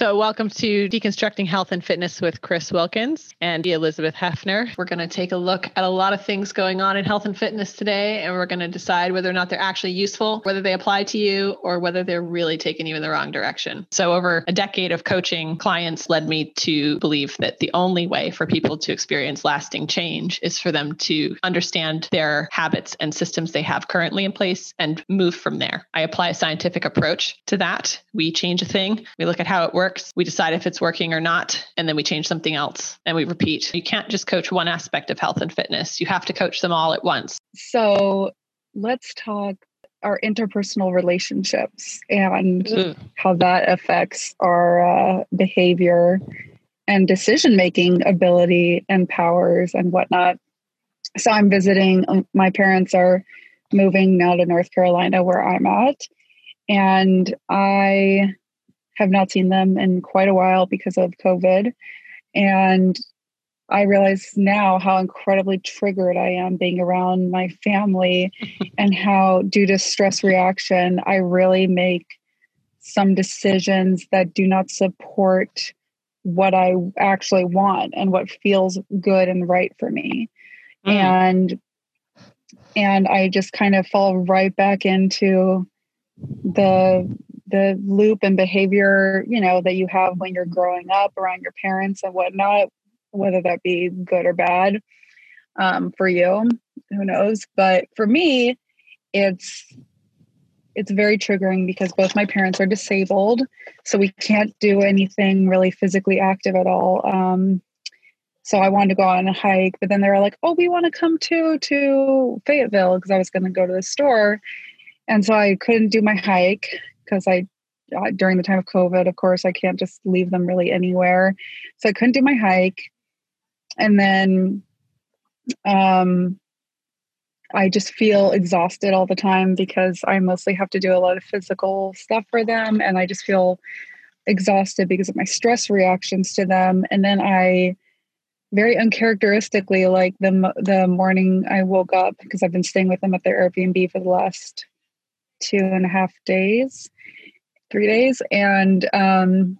So, welcome to Deconstructing Health and Fitness with Chris Wilkins and Elizabeth Hefner. We're going to take a look at a lot of things going on in health and fitness today, and we're going to decide whether or not they're actually useful, whether they apply to you, or whether they're really taking you in the wrong direction. So, over a decade of coaching, clients led me to believe that the only way for people to experience lasting change is for them to understand their habits and systems they have currently in place and move from there. I apply a scientific approach to that. We change a thing, we look at how it works. We decide if it's working or not, and then we change something else and we repeat. You can't just coach one aspect of health and fitness. You have to coach them all at once. So let's talk our interpersonal relationships and how that affects our uh, behavior and decision making ability and powers and whatnot. So I'm visiting, um, my parents are moving now to North Carolina where I'm at. And I have not seen them in quite a while because of COVID. And I realize now how incredibly triggered I am being around my family and how, due to stress reaction, I really make some decisions that do not support what I actually want and what feels good and right for me. Mm. And and I just kind of fall right back into the the loop and behavior you know that you have when you're growing up around your parents and whatnot whether that be good or bad um, for you who knows? But for me it's it's very triggering because both my parents are disabled so we can't do anything really physically active at all um, so i wanted to go on a hike but then they were like oh we want to come to to fayetteville because i was going to go to the store and so I couldn't do my hike because I uh, during the time of COVID, of course, I can't just leave them really anywhere. So I couldn't do my hike. And then um, I just feel exhausted all the time because I mostly have to do a lot of physical stuff for them. And I just feel exhausted because of my stress reactions to them. And then I, very uncharacteristically, like the, the morning I woke up, because I've been staying with them at their Airbnb for the last two and a half days, three days. And um,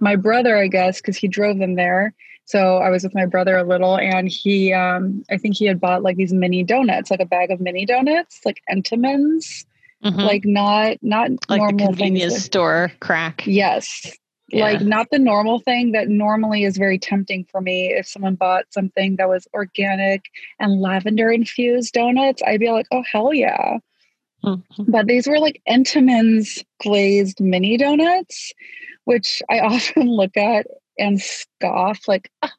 my brother, I guess, because he drove them there. So I was with my brother a little, and he, um, I think he had bought like these mini donuts, like a bag of mini donuts, like Entenmann's, mm-hmm. like not not like normal the convenience things. store crack. Yes, yeah. like not the normal thing that normally is very tempting for me. If someone bought something that was organic and lavender infused donuts, I'd be like, oh hell yeah. Mm-hmm. But these were like Entenmann's glazed mini donuts, which I often look at and scoff, like, ah,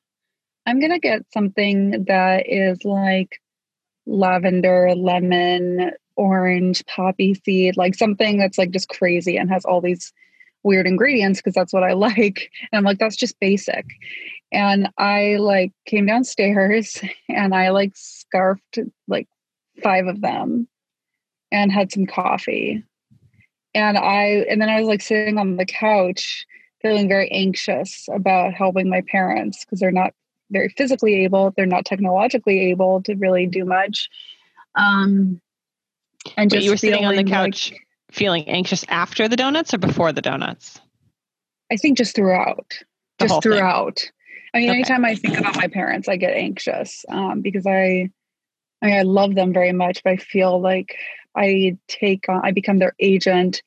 I'm going to get something that is like lavender, lemon, orange, poppy seed, like something that's like just crazy and has all these weird ingredients because that's what I like. And I'm like, that's just basic. And I like came downstairs and I like scarfed like five of them and had some coffee. And I and then I was like sitting on the couch feeling very anxious about helping my parents because they're not very physically able, they're not technologically able to really do much. Um and just you were sitting on the couch like, feeling anxious after the donuts or before the donuts? I think just throughout. The just throughout. Thing. I mean, okay. anytime I think about my parents, I get anxious um, because I, I mean, I love them very much, but I feel like I take on, I become their agent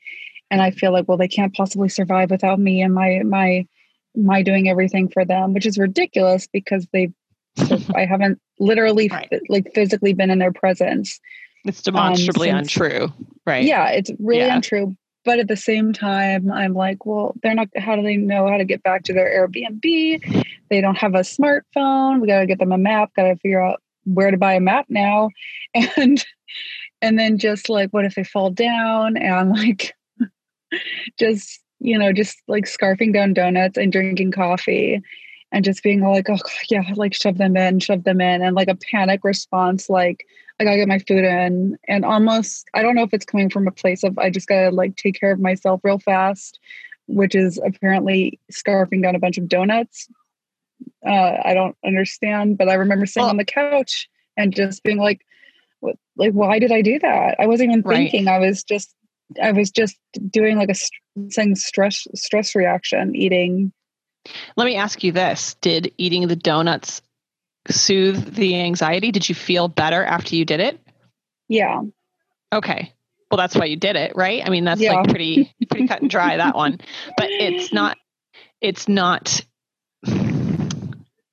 and I feel like, well, they can't possibly survive without me and my, my, my doing everything for them, which is ridiculous because they, I haven't literally right. like physically been in their presence. It's demonstrably um, since, untrue, right? Yeah, it's really yeah. untrue. But at the same time, I'm like, well, they're not, how do they know how to get back to their Airbnb? They don't have a smartphone. We got to get them a map, got to figure out where to buy a map now. And, and then just like what if they fall down? And like just you know just like scarfing down donuts and drinking coffee and just being like oh yeah like shove them in shove them in and like a panic response like i gotta get my food in and almost i don't know if it's coming from a place of i just gotta like take care of myself real fast which is apparently scarfing down a bunch of donuts. Uh, i don't understand but i remember sitting well, on the couch and just being like like why did i do that i wasn't even thinking right. i was just I was just doing like a saying stress stress reaction eating. Let me ask you this: Did eating the donuts soothe the anxiety? Did you feel better after you did it? Yeah. Okay. Well, that's why you did it, right? I mean, that's yeah. like pretty pretty cut and dry that one. But it's not it's not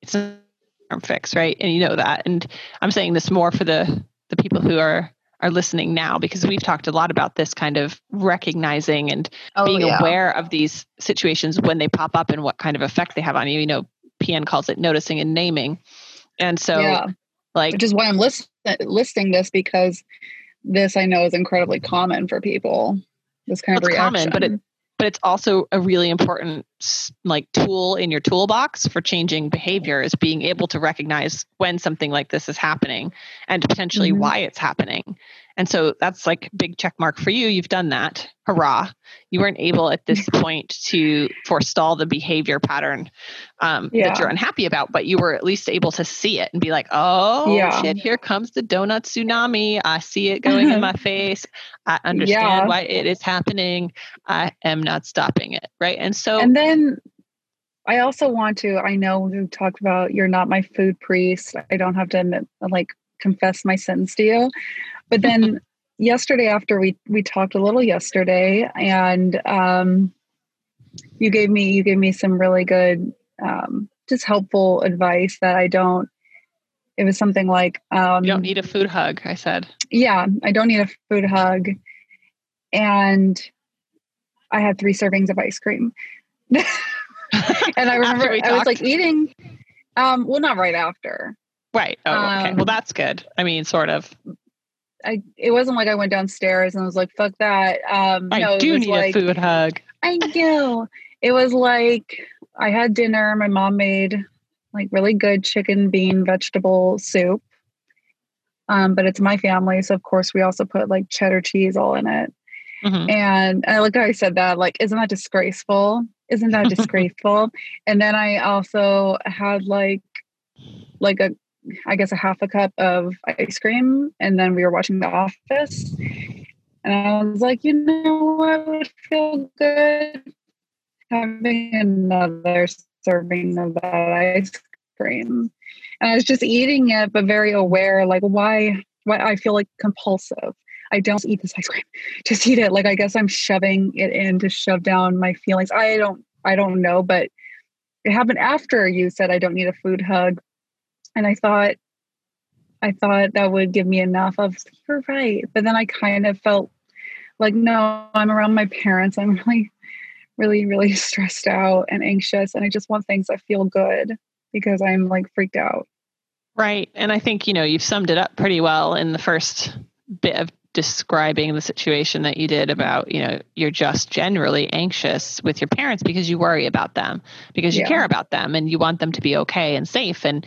it's a fix, right? And you know that. And I'm saying this more for the the people who are are listening now because we've talked a lot about this kind of recognizing and oh, being yeah. aware of these situations when they pop up and what kind of effect they have on you. You know, PN calls it noticing and naming. And so, yeah. like, which is why I'm list- listing this because this I know is incredibly common for people. This kind of reaction. common, but it but it's also a really important like tool in your toolbox for changing behavior is being able to recognize when something like this is happening and potentially mm-hmm. why it's happening and so that's like big check mark for you you've done that hurrah you weren't able at this point to forestall the behavior pattern um, yeah. that you're unhappy about, but you were at least able to see it and be like, oh yeah. shit, here comes the donut tsunami. I see it going in my face. I understand yeah. why it is happening. I am not stopping it. Right. And so, and then I also want to, I know we've talked about you're not my food priest. I don't have to admit, like confess my sins to you. But then yesterday after we we talked a little yesterday and um, you gave me you gave me some really good um, just helpful advice that I don't it was something like um, you don't need a food hug i said. Yeah i don't need a food hug. And i had three servings of ice cream. And i remember i was like eating um well not right after. Right. Oh okay. Um, well that's good. I mean sort of I it wasn't like I went downstairs and was like, fuck that. Um I no, do need like, a food hug. I know. It was like I had dinner, my mom made like really good chicken bean vegetable soup. Um, but it's my family, so of course we also put like cheddar cheese all in it. Mm-hmm. And, I looked at I said that, like, isn't that disgraceful? Isn't that disgraceful? and then I also had like like a I guess, a half a cup of ice cream. And then we were watching The Office. And I was like, you know what would feel good? Having another serving of that ice cream. And I was just eating it, but very aware, like, why, why I feel like compulsive. I don't eat this ice cream. Just eat it. Like I guess I'm shoving it in to shove down my feelings. I don't I don't know, but it happened after you said I don't need a food hug and I thought, I thought that would give me enough of, you're right. But then I kind of felt like, no, I'm around my parents. I'm really, really, really stressed out and anxious. And I just want things that feel good because I'm like freaked out. Right. And I think, you know, you've summed it up pretty well in the first bit of describing the situation that you did about you know you're just generally anxious with your parents because you worry about them because you yeah. care about them and you want them to be okay and safe and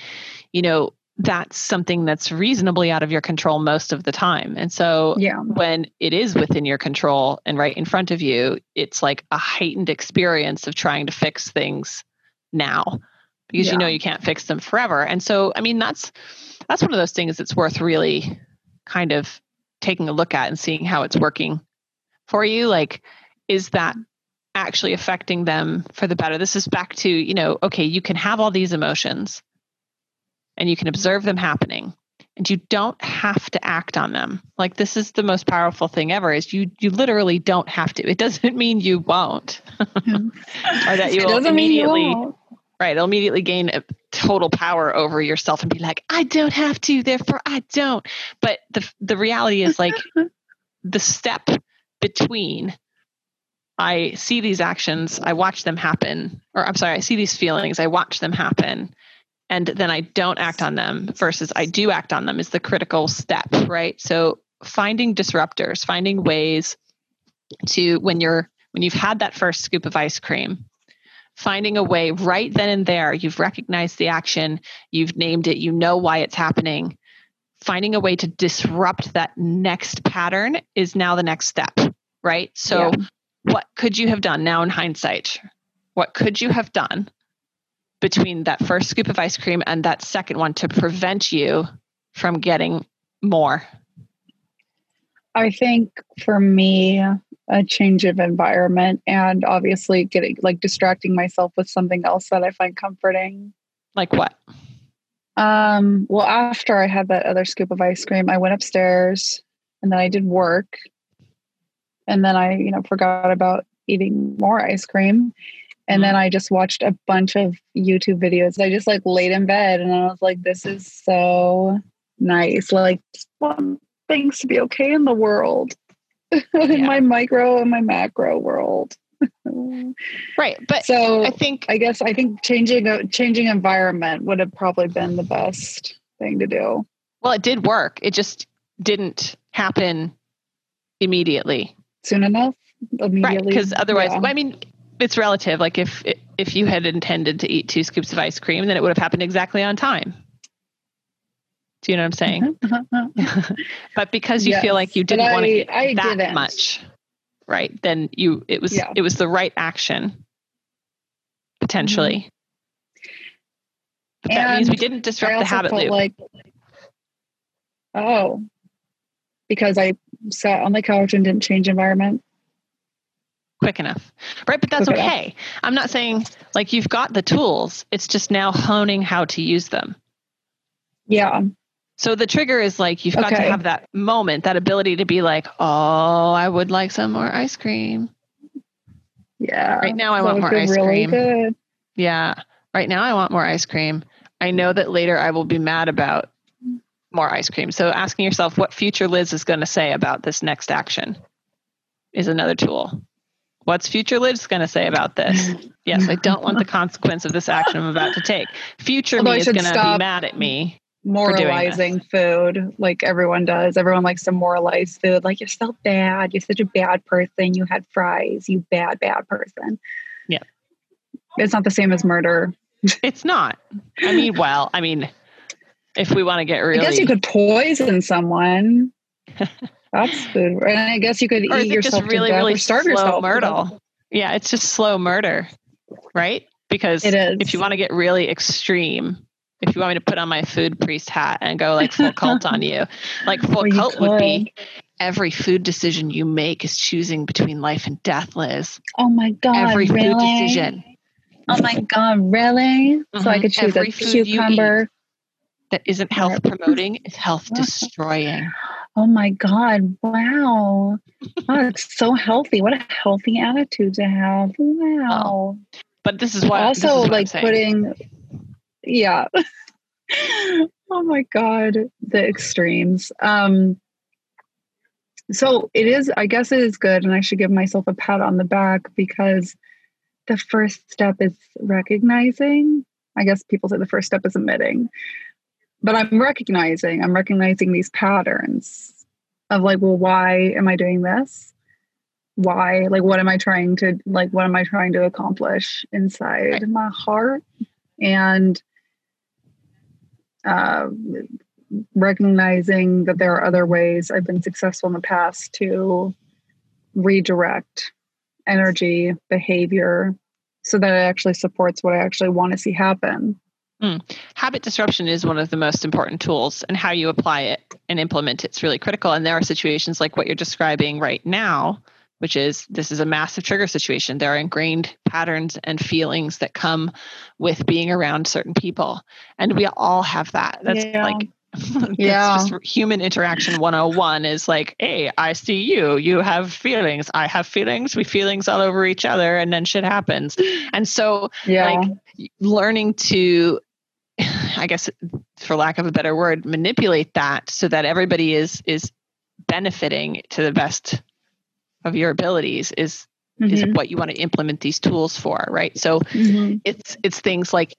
you know that's something that's reasonably out of your control most of the time. And so yeah. when it is within your control and right in front of you, it's like a heightened experience of trying to fix things now because yeah. you know you can't fix them forever. And so I mean that's that's one of those things that's worth really kind of taking a look at and seeing how it's working for you like is that actually affecting them for the better this is back to you know okay you can have all these emotions and you can observe them happening. And you don't have to act on them. Like this is the most powerful thing ever is you you literally don't have to. It doesn't mean you won't. Or that you will immediately you right it'll immediately gain a total power over yourself and be like i don't have to therefore i don't. But the the reality is like the step between i see these actions i watch them happen or i'm sorry i see these feelings i watch them happen and then I don't act on them versus I do act on them is the critical step, right? So finding disruptors, finding ways to when you're when you've had that first scoop of ice cream, finding a way right then and there, you've recognized the action, you've named it, you know why it's happening. Finding a way to disrupt that next pattern is now the next step, right? So, yeah. what could you have done now in hindsight? What could you have done between that first scoop of ice cream and that second one to prevent you from getting more? I think for me, a change of environment and obviously getting like distracting myself with something else that I find comforting. Like what? Um, well, after I had that other scoop of ice cream, I went upstairs and then I did work. And then I, you know, forgot about eating more ice cream. And mm-hmm. then I just watched a bunch of YouTube videos. I just like laid in bed and I was like, this is so nice. Like, one things to be okay in the world, yeah. in my micro and my macro world. right. But so I think, I guess, I think changing a changing environment would have probably been the best thing to do. Well, it did work. It just didn't happen immediately. Soon enough? Immediately. Right. Because otherwise, yeah. I mean, it's relative. Like if if you had intended to eat two scoops of ice cream, then it would have happened exactly on time. Do you know what I'm saying? but because you yes, feel like you didn't want to eat I that didn't. much, right? Then you it was yeah. it was the right action potentially. Mm-hmm. But that and means we didn't disrupt the habit loop. Like, oh, because I sat on the couch and didn't change environment quick enough. Right. But that's okay. I'm not saying like you've got the tools. It's just now honing how to use them. Yeah. So the trigger is like you've got okay. to have that moment, that ability to be like, oh, I would like some more ice cream. Yeah. Right now I want more ice really cream. Good. Yeah. Right now I want more ice cream. I know that later I will be mad about more ice cream. So asking yourself what future Liz is going to say about this next action is another tool. What's future Liz going to say about this? yes, I don't want the consequence of this action I'm about to take. Future Although me is going to be mad at me. Moralizing food like everyone does. Everyone likes to moralize food. Like, you're so bad. You're such a bad person. You had fries. You bad, bad person. Yeah. It's not the same as murder. it's not. I mean, well, I mean, if we want to get really. I guess you could poison someone. That's food. And I guess you could or eat yourself really, to death really or starve yourself. Murder. Yeah, it's just slow murder, right? Because if you want to get really extreme, if you want me to put on my food priest hat and go like full cult on you, like full cult would be every food decision you make is choosing between life and death, Liz. Oh my God. Every really? food decision. Oh my God, really? Mm-hmm. So I mm-hmm. could choose every a cucumber. That isn't health promoting, it's health destroying. Oh my God. Wow. wow. It's so healthy. What a healthy attitude to have. Wow. Oh, but this is why also is like putting yeah. oh my God. The extremes. Um so it is, I guess it is good, and I should give myself a pat on the back because the first step is recognizing. I guess people say the first step is admitting but I'm recognizing, I'm recognizing these patterns of like, well, why am I doing this? Why, like, what am I trying to, like, what am I trying to accomplish inside right. my heart? And uh, recognizing that there are other ways I've been successful in the past to redirect energy, behavior, so that it actually supports what I actually want to see happen. Mm. Habit disruption is one of the most important tools, and how you apply it and implement it's really critical. And there are situations like what you're describing right now, which is this is a massive trigger situation. There are ingrained patterns and feelings that come with being around certain people, and we all have that. That's yeah. like yeah. just human interaction 101 is like, hey, I see you. You have feelings. I have feelings. We feelings all over each other, and then shit happens. And so, yeah. like, learning to I guess for lack of a better word, manipulate that so that everybody is is benefiting to the best of your abilities is mm-hmm. is what you want to implement these tools for, right? So mm-hmm. it's it's things like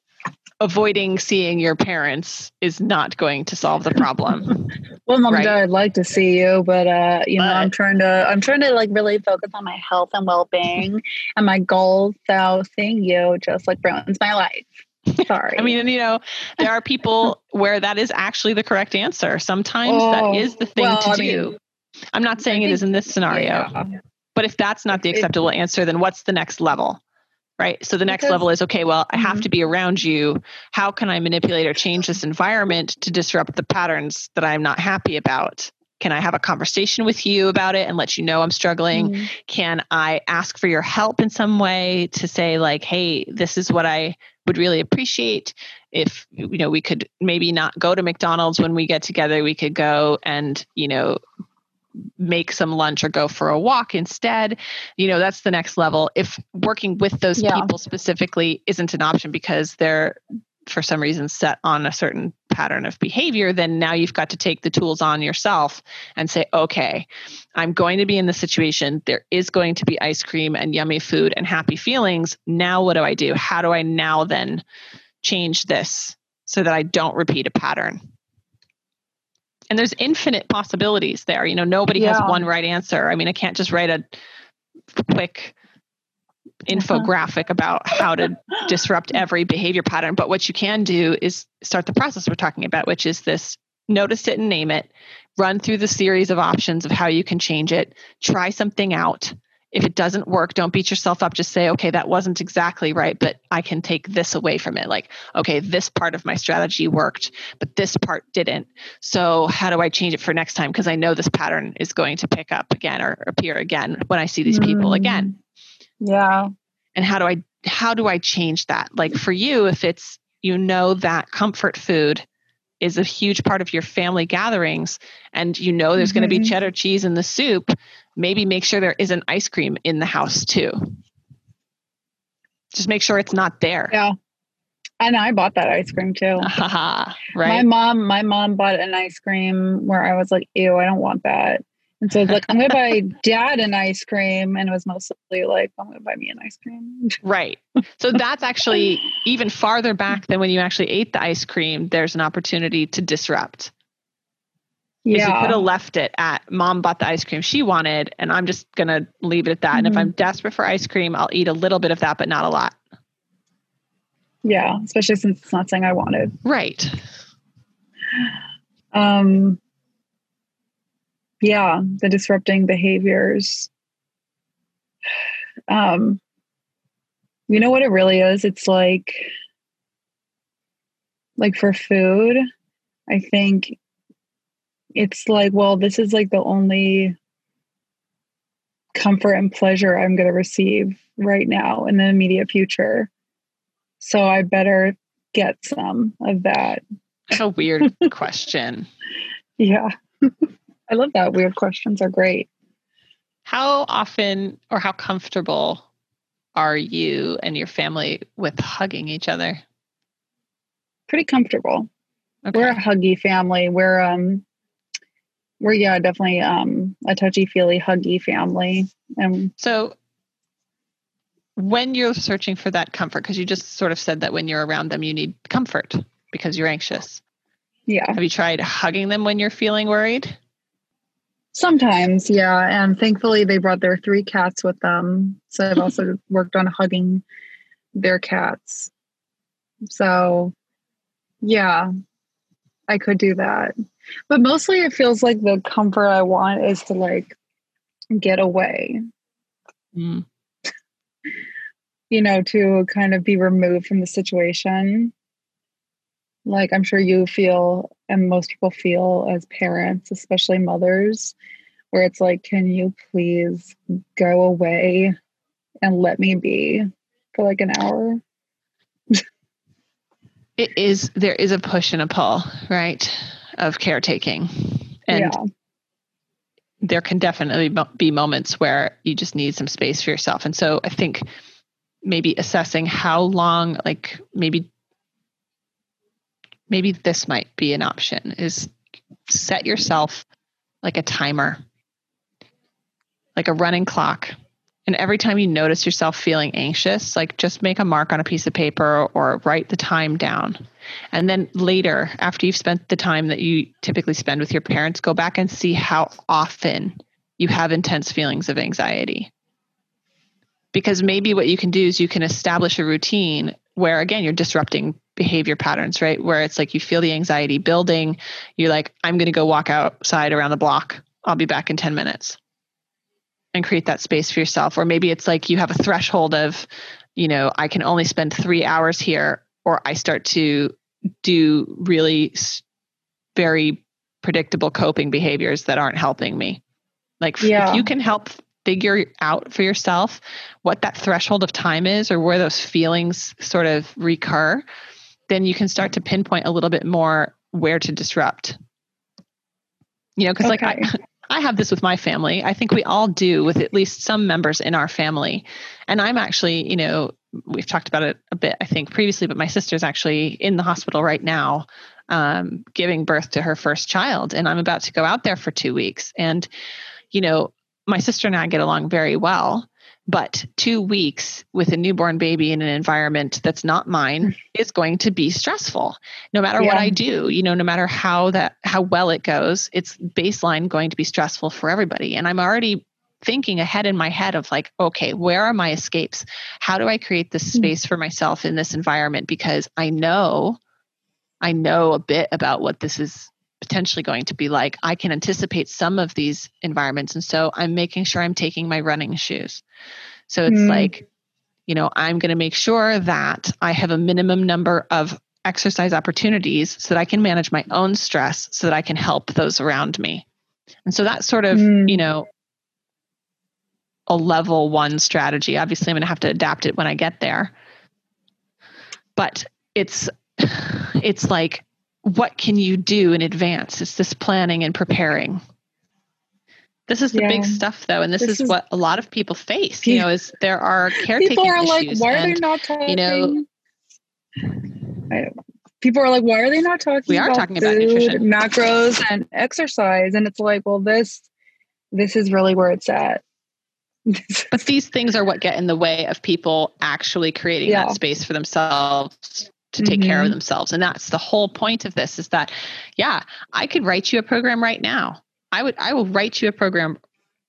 avoiding seeing your parents is not going to solve the problem. well, mom right? I'd like to see you, but uh, you but, know, I'm trying to I'm trying to like really focus on my health and well being and my goals. So seeing you just like ruins my life. Sorry. I mean, you know, there are people where that is actually the correct answer. Sometimes oh, that is the thing well, to I do. Mean, I'm not saying think, it is in this scenario, yeah. but if that's not the acceptable it, answer, then what's the next level? Right. So the next because, level is okay, well, I have mm-hmm. to be around you. How can I manipulate or change this environment to disrupt the patterns that I'm not happy about? Can I have a conversation with you about it and let you know I'm struggling? Mm-hmm. Can I ask for your help in some way to say, like, hey, this is what I would really appreciate if you know we could maybe not go to McDonald's when we get together. We could go and you know make some lunch or go for a walk instead. You know that's the next level. If working with those yeah. people specifically isn't an option because they're for some reason set on a certain pattern of behavior, then now you've got to take the tools on yourself and say, okay, I'm going to be in the situation. There is going to be ice cream and yummy food and happy feelings. Now, what do I do? How do I now then change this so that I don't repeat a pattern? And there's infinite possibilities there. You know, nobody yeah. has one right answer. I mean, I can't just write a quick infographic about how to disrupt every behavior pattern. But what you can do is start the process we're talking about, which is this notice it and name it, run through the series of options of how you can change it, try something out. If it doesn't work, don't beat yourself up. Just say, okay, that wasn't exactly right, but I can take this away from it. Like, okay, this part of my strategy worked, but this part didn't. So, how do I change it for next time? Because I know this pattern is going to pick up again or appear again when I see these mm. people again. Yeah. And how do I how do I change that? Like for you, if it's you know that comfort food is a huge part of your family gatherings and you know there's mm-hmm. going to be cheddar cheese in the soup, maybe make sure there isn't ice cream in the house too. Just make sure it's not there. Yeah. And I bought that ice cream too. right. My mom, my mom bought an ice cream where I was like, ew, I don't want that. And so I was like, I'm going to buy dad an ice cream. And it was mostly like, I'm going to buy me an ice cream. Right. So that's actually even farther back than when you actually ate the ice cream. There's an opportunity to disrupt. Yeah. You could have left it at mom bought the ice cream she wanted, and I'm just going to leave it at that. Mm-hmm. And if I'm mm-hmm. desperate for ice cream, I'll eat a little bit of that, but not a lot. Yeah. Especially since it's not something I wanted. Right. Um, yeah the disrupting behaviors. Um you know what it really is? It's like like for food i think it's like well this is like the only comfort and pleasure i'm going to receive right now in the immediate future. So i better get some of that. That's a weird question. Yeah I love that. Weird questions are great. How often or how comfortable are you and your family with hugging each other? Pretty comfortable. Okay. We're a huggy family. We're um we're yeah, definitely um a touchy feely huggy family. And so when you're searching for that comfort, because you just sort of said that when you're around them you need comfort because you're anxious. Yeah. Have you tried hugging them when you're feeling worried? Sometimes, yeah. And thankfully, they brought their three cats with them. So I've also worked on hugging their cats. So, yeah, I could do that. But mostly, it feels like the comfort I want is to like get away. Mm. you know, to kind of be removed from the situation. Like I'm sure you feel, and most people feel as parents, especially mothers, where it's like, can you please go away and let me be for like an hour? it is, there is a push and a pull, right? Of caretaking. And yeah. there can definitely be moments where you just need some space for yourself. And so I think maybe assessing how long, like maybe maybe this might be an option is set yourself like a timer like a running clock. And every time you notice yourself feeling anxious like just make a mark on a piece of paper or write the time down. And then later after you've spent the time that you typically spend with your parents go back and see how often you have intense feelings of anxiety. Because maybe what you can do is you can establish a routine where again you're disrupting behavior patterns, right? Where it's like you feel the anxiety building, you're like, I'm going to go walk outside around the block. I'll be back in 10 minutes and create that space for yourself. Or maybe it's like you have a threshold of, you know, I can only spend three hours here, or I start to do really very predictable coping behaviors that aren't helping me. Like yeah. if you can help figure out for yourself what that threshold of time is or where those feelings sort of recur, then you can start to pinpoint a little bit more where to disrupt. You know, because okay. like I, I have this with my family. I think we all do with at least some members in our family. And I'm actually, you know, we've talked about it a bit, I think, previously, but my sister's actually in the hospital right now, um, giving birth to her first child. And I'm about to go out there for two weeks. And, you know, my sister and I get along very well. But two weeks with a newborn baby in an environment that's not mine is going to be stressful. No matter yeah. what I do, you know, no matter how that how well it goes, it's baseline going to be stressful for everybody. And I'm already thinking ahead in my head of like, okay, where are my escapes? How do I create this mm. space for myself in this environment? Because I know, I know a bit about what this is potentially going to be like. I can anticipate some of these environments. And so I'm making sure I'm taking my running shoes. So it's mm. like, you know, I'm going to make sure that I have a minimum number of exercise opportunities so that I can manage my own stress so that I can help those around me. And so that's sort of, mm. you know, a level one strategy. Obviously, I'm going to have to adapt it when I get there. But it's it's like what can you do in advance? It's this planning and preparing. This is the yeah. big stuff though, and this, this is, is, what a lot of people face. You know, is there are caretaking People are like, why are and, they not talking? You know, people are like, why are they not talking? We are about talking food, about nutrition, macros, and exercise, and it's like, well, this this is really where it's at. but these things are what get in the way of people actually creating yeah. that space for themselves to take mm-hmm. care of mm-hmm. themselves and that's the whole point of this is that yeah i could write you a program right now i would i will write you a program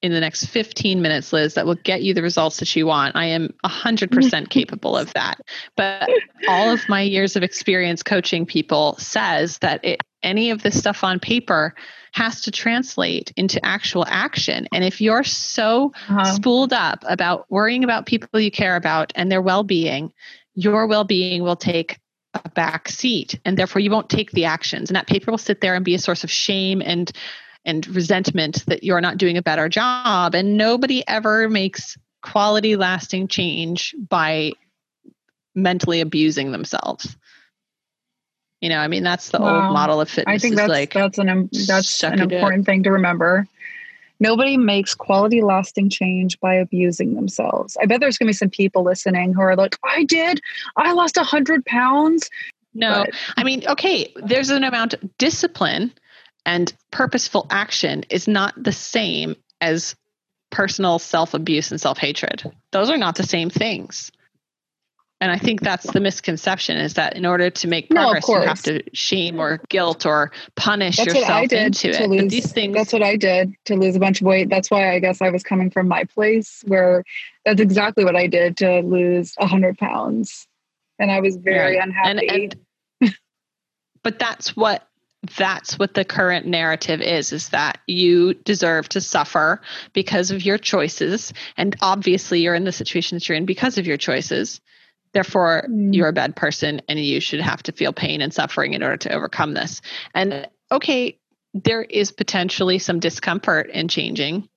in the next 15 minutes liz that will get you the results that you want i am 100% capable of that but all of my years of experience coaching people says that it, any of this stuff on paper has to translate into actual action. And if you're so uh-huh. spooled up about worrying about people you care about and their well being, your well being will take a back seat and therefore you won't take the actions. And that paper will sit there and be a source of shame and and resentment that you're not doing a better job. And nobody ever makes quality lasting change by mentally abusing themselves. You know i mean that's the wow. old model of fitness i think that's like that's an that's an important thing to remember Nobody makes quality lasting change by abusing themselves. I bet there's going to be some people listening who are like, I did, I lost 100 pounds. No, but- I mean, okay, there's an amount of discipline and purposeful action is not the same as personal self abuse and self hatred. Those are not the same things. And I think that's the misconception is that in order to make progress, no, you have to shame or guilt or punish that's yourself what I did into it. Lose, these things That's what I did to lose a bunch of weight. That's why I guess I was coming from my place where that's exactly what I did to lose a hundred pounds. And I was very right. unhappy. And, and, but that's what that's what the current narrative is is that you deserve to suffer because of your choices and obviously you're in the situation that you're in because of your choices Therefore, mm. you're a bad person and you should have to feel pain and suffering in order to overcome this. And okay, there is potentially some discomfort in changing.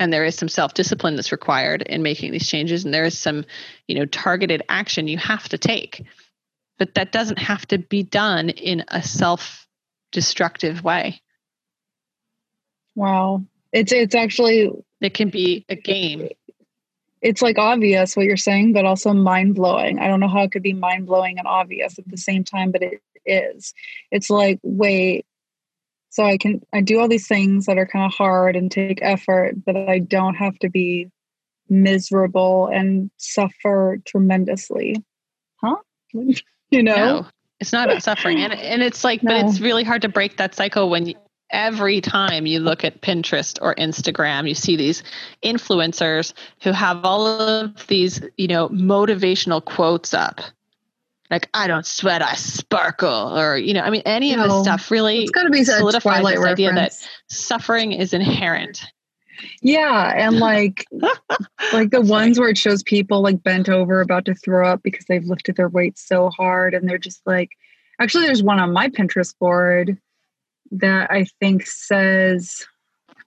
And there is some self-discipline that's required in making these changes. And there is some you know targeted action you have to take. But that doesn't have to be done in a self-destructive way. Wow. It's it's actually it can be a game it's like obvious what you're saying, but also mind blowing. I don't know how it could be mind blowing and obvious at the same time, but it is. It's like, wait, so I can I do all these things that are kind of hard and take effort, but I don't have to be miserable and suffer tremendously. Huh? you know? No, it's not about suffering. And and it's like, no. but it's really hard to break that cycle when every time you look at Pinterest or Instagram, you see these influencers who have all of these, you know, motivational quotes up. Like I don't sweat, I sparkle, or you know, I mean, any of this stuff really it's got to be solidifies this reference. idea that suffering is inherent. Yeah, and like like the ones where it shows people like bent over about to throw up because they've lifted their weight so hard, and they're just like, actually, there's one on my Pinterest board that I think says,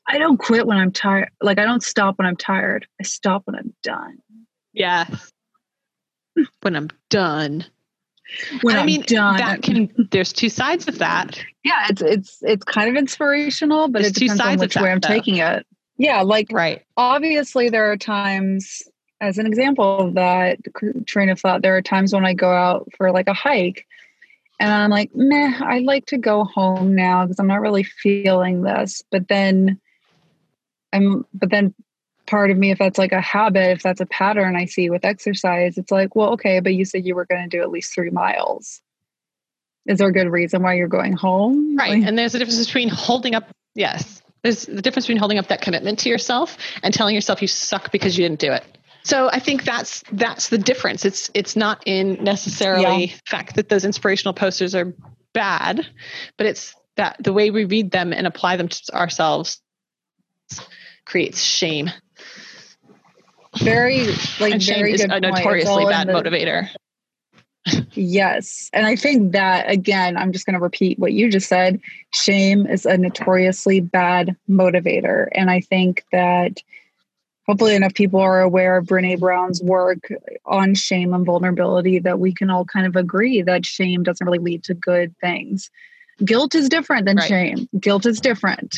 I don't quit when I'm tired. Like, I don't stop when I'm tired. I stop when I'm done. Yeah. when I'm done. When I I'm mean, done. that can. There's two sides of that. yeah, it's it's it's kind of inspirational, but There's it depends on sides of which way I'm though. taking it. Yeah, like Right. obviously there are times as an example of that train of thought there are times when i go out for like a hike and i'm like meh i'd like to go home now because i'm not really feeling this but then i'm but then part of me if that's like a habit if that's a pattern i see with exercise it's like well okay but you said you were going to do at least three miles is there a good reason why you're going home Right. Like, And there's a difference between holding up. Yes. There's the difference between holding up that commitment to yourself and telling yourself you suck because you didn't do it. So I think that's that's the difference. It's it's not in necessarily Yeah. the fact that those inspirational posters are bad, but it's that the way we read them and apply them to ourselves creates shame. very like and shame very is good a notoriously bad the- motivator. Yes. And I think that, again, I'm just going to repeat what you just said. Shame is a notoriously bad motivator. And I think that hopefully enough people are aware of Brene Brown's work on shame and vulnerability that we can all kind of agree that shame doesn't really lead to good things. Guilt is different than Right. shame, guilt is different.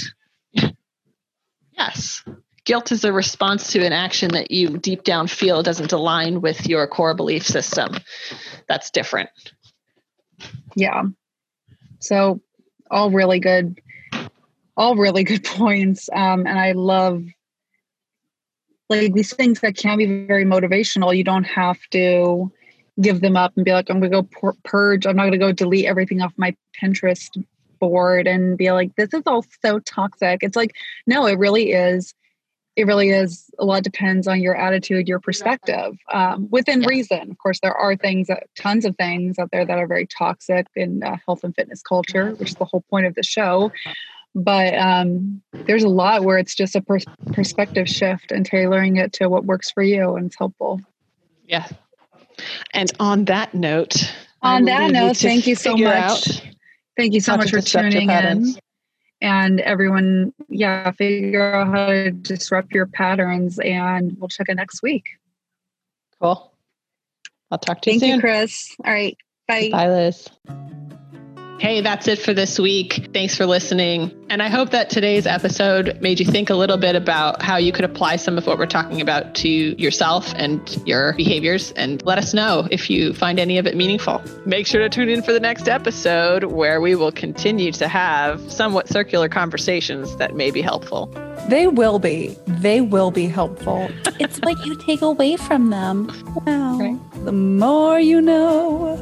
Yes. Guilt is a response to an action that you deep down feel doesn't align with your core belief system. That's different. Yeah. So, all really good, all really good points. Um, and I love like these things that can be very motivational. You don't have to give them up and be like, I'm to go purge. I'm not going to go delete everything off my Pinterest board and be like, this is all so toxic. It's like, no, it really is. It really is. A lot depends on your attitude, your perspective, um, within reason. Of course, there are things, that, tons of things out there that are very toxic in uh, health and fitness culture, which is the whole point of the show. But um, there's a lot where it's just a pers- perspective shift and tailoring it to what works for you, and it's helpful. Yeah. And on that note, On that note, thank you so much. Thank you so much for tuning in. And everyone, yeah, figure out how to disrupt your patterns, and we'll check in next week. Cool. I'll talk to you Thank soon. you, Chris. All right. Bye. Bye, Liz. Hey, that's it for this week. Thanks for listening. And I hope that today's episode made you think a little bit about how you could apply some of what we're talking about to yourself and your behaviors. And let us know if you find any of it meaningful. Make sure to tune in for the next episode where we will continue to have somewhat circular conversations that may be helpful. They will be. They will be helpful. It's what you take away from them. Wow. Right. The more you know.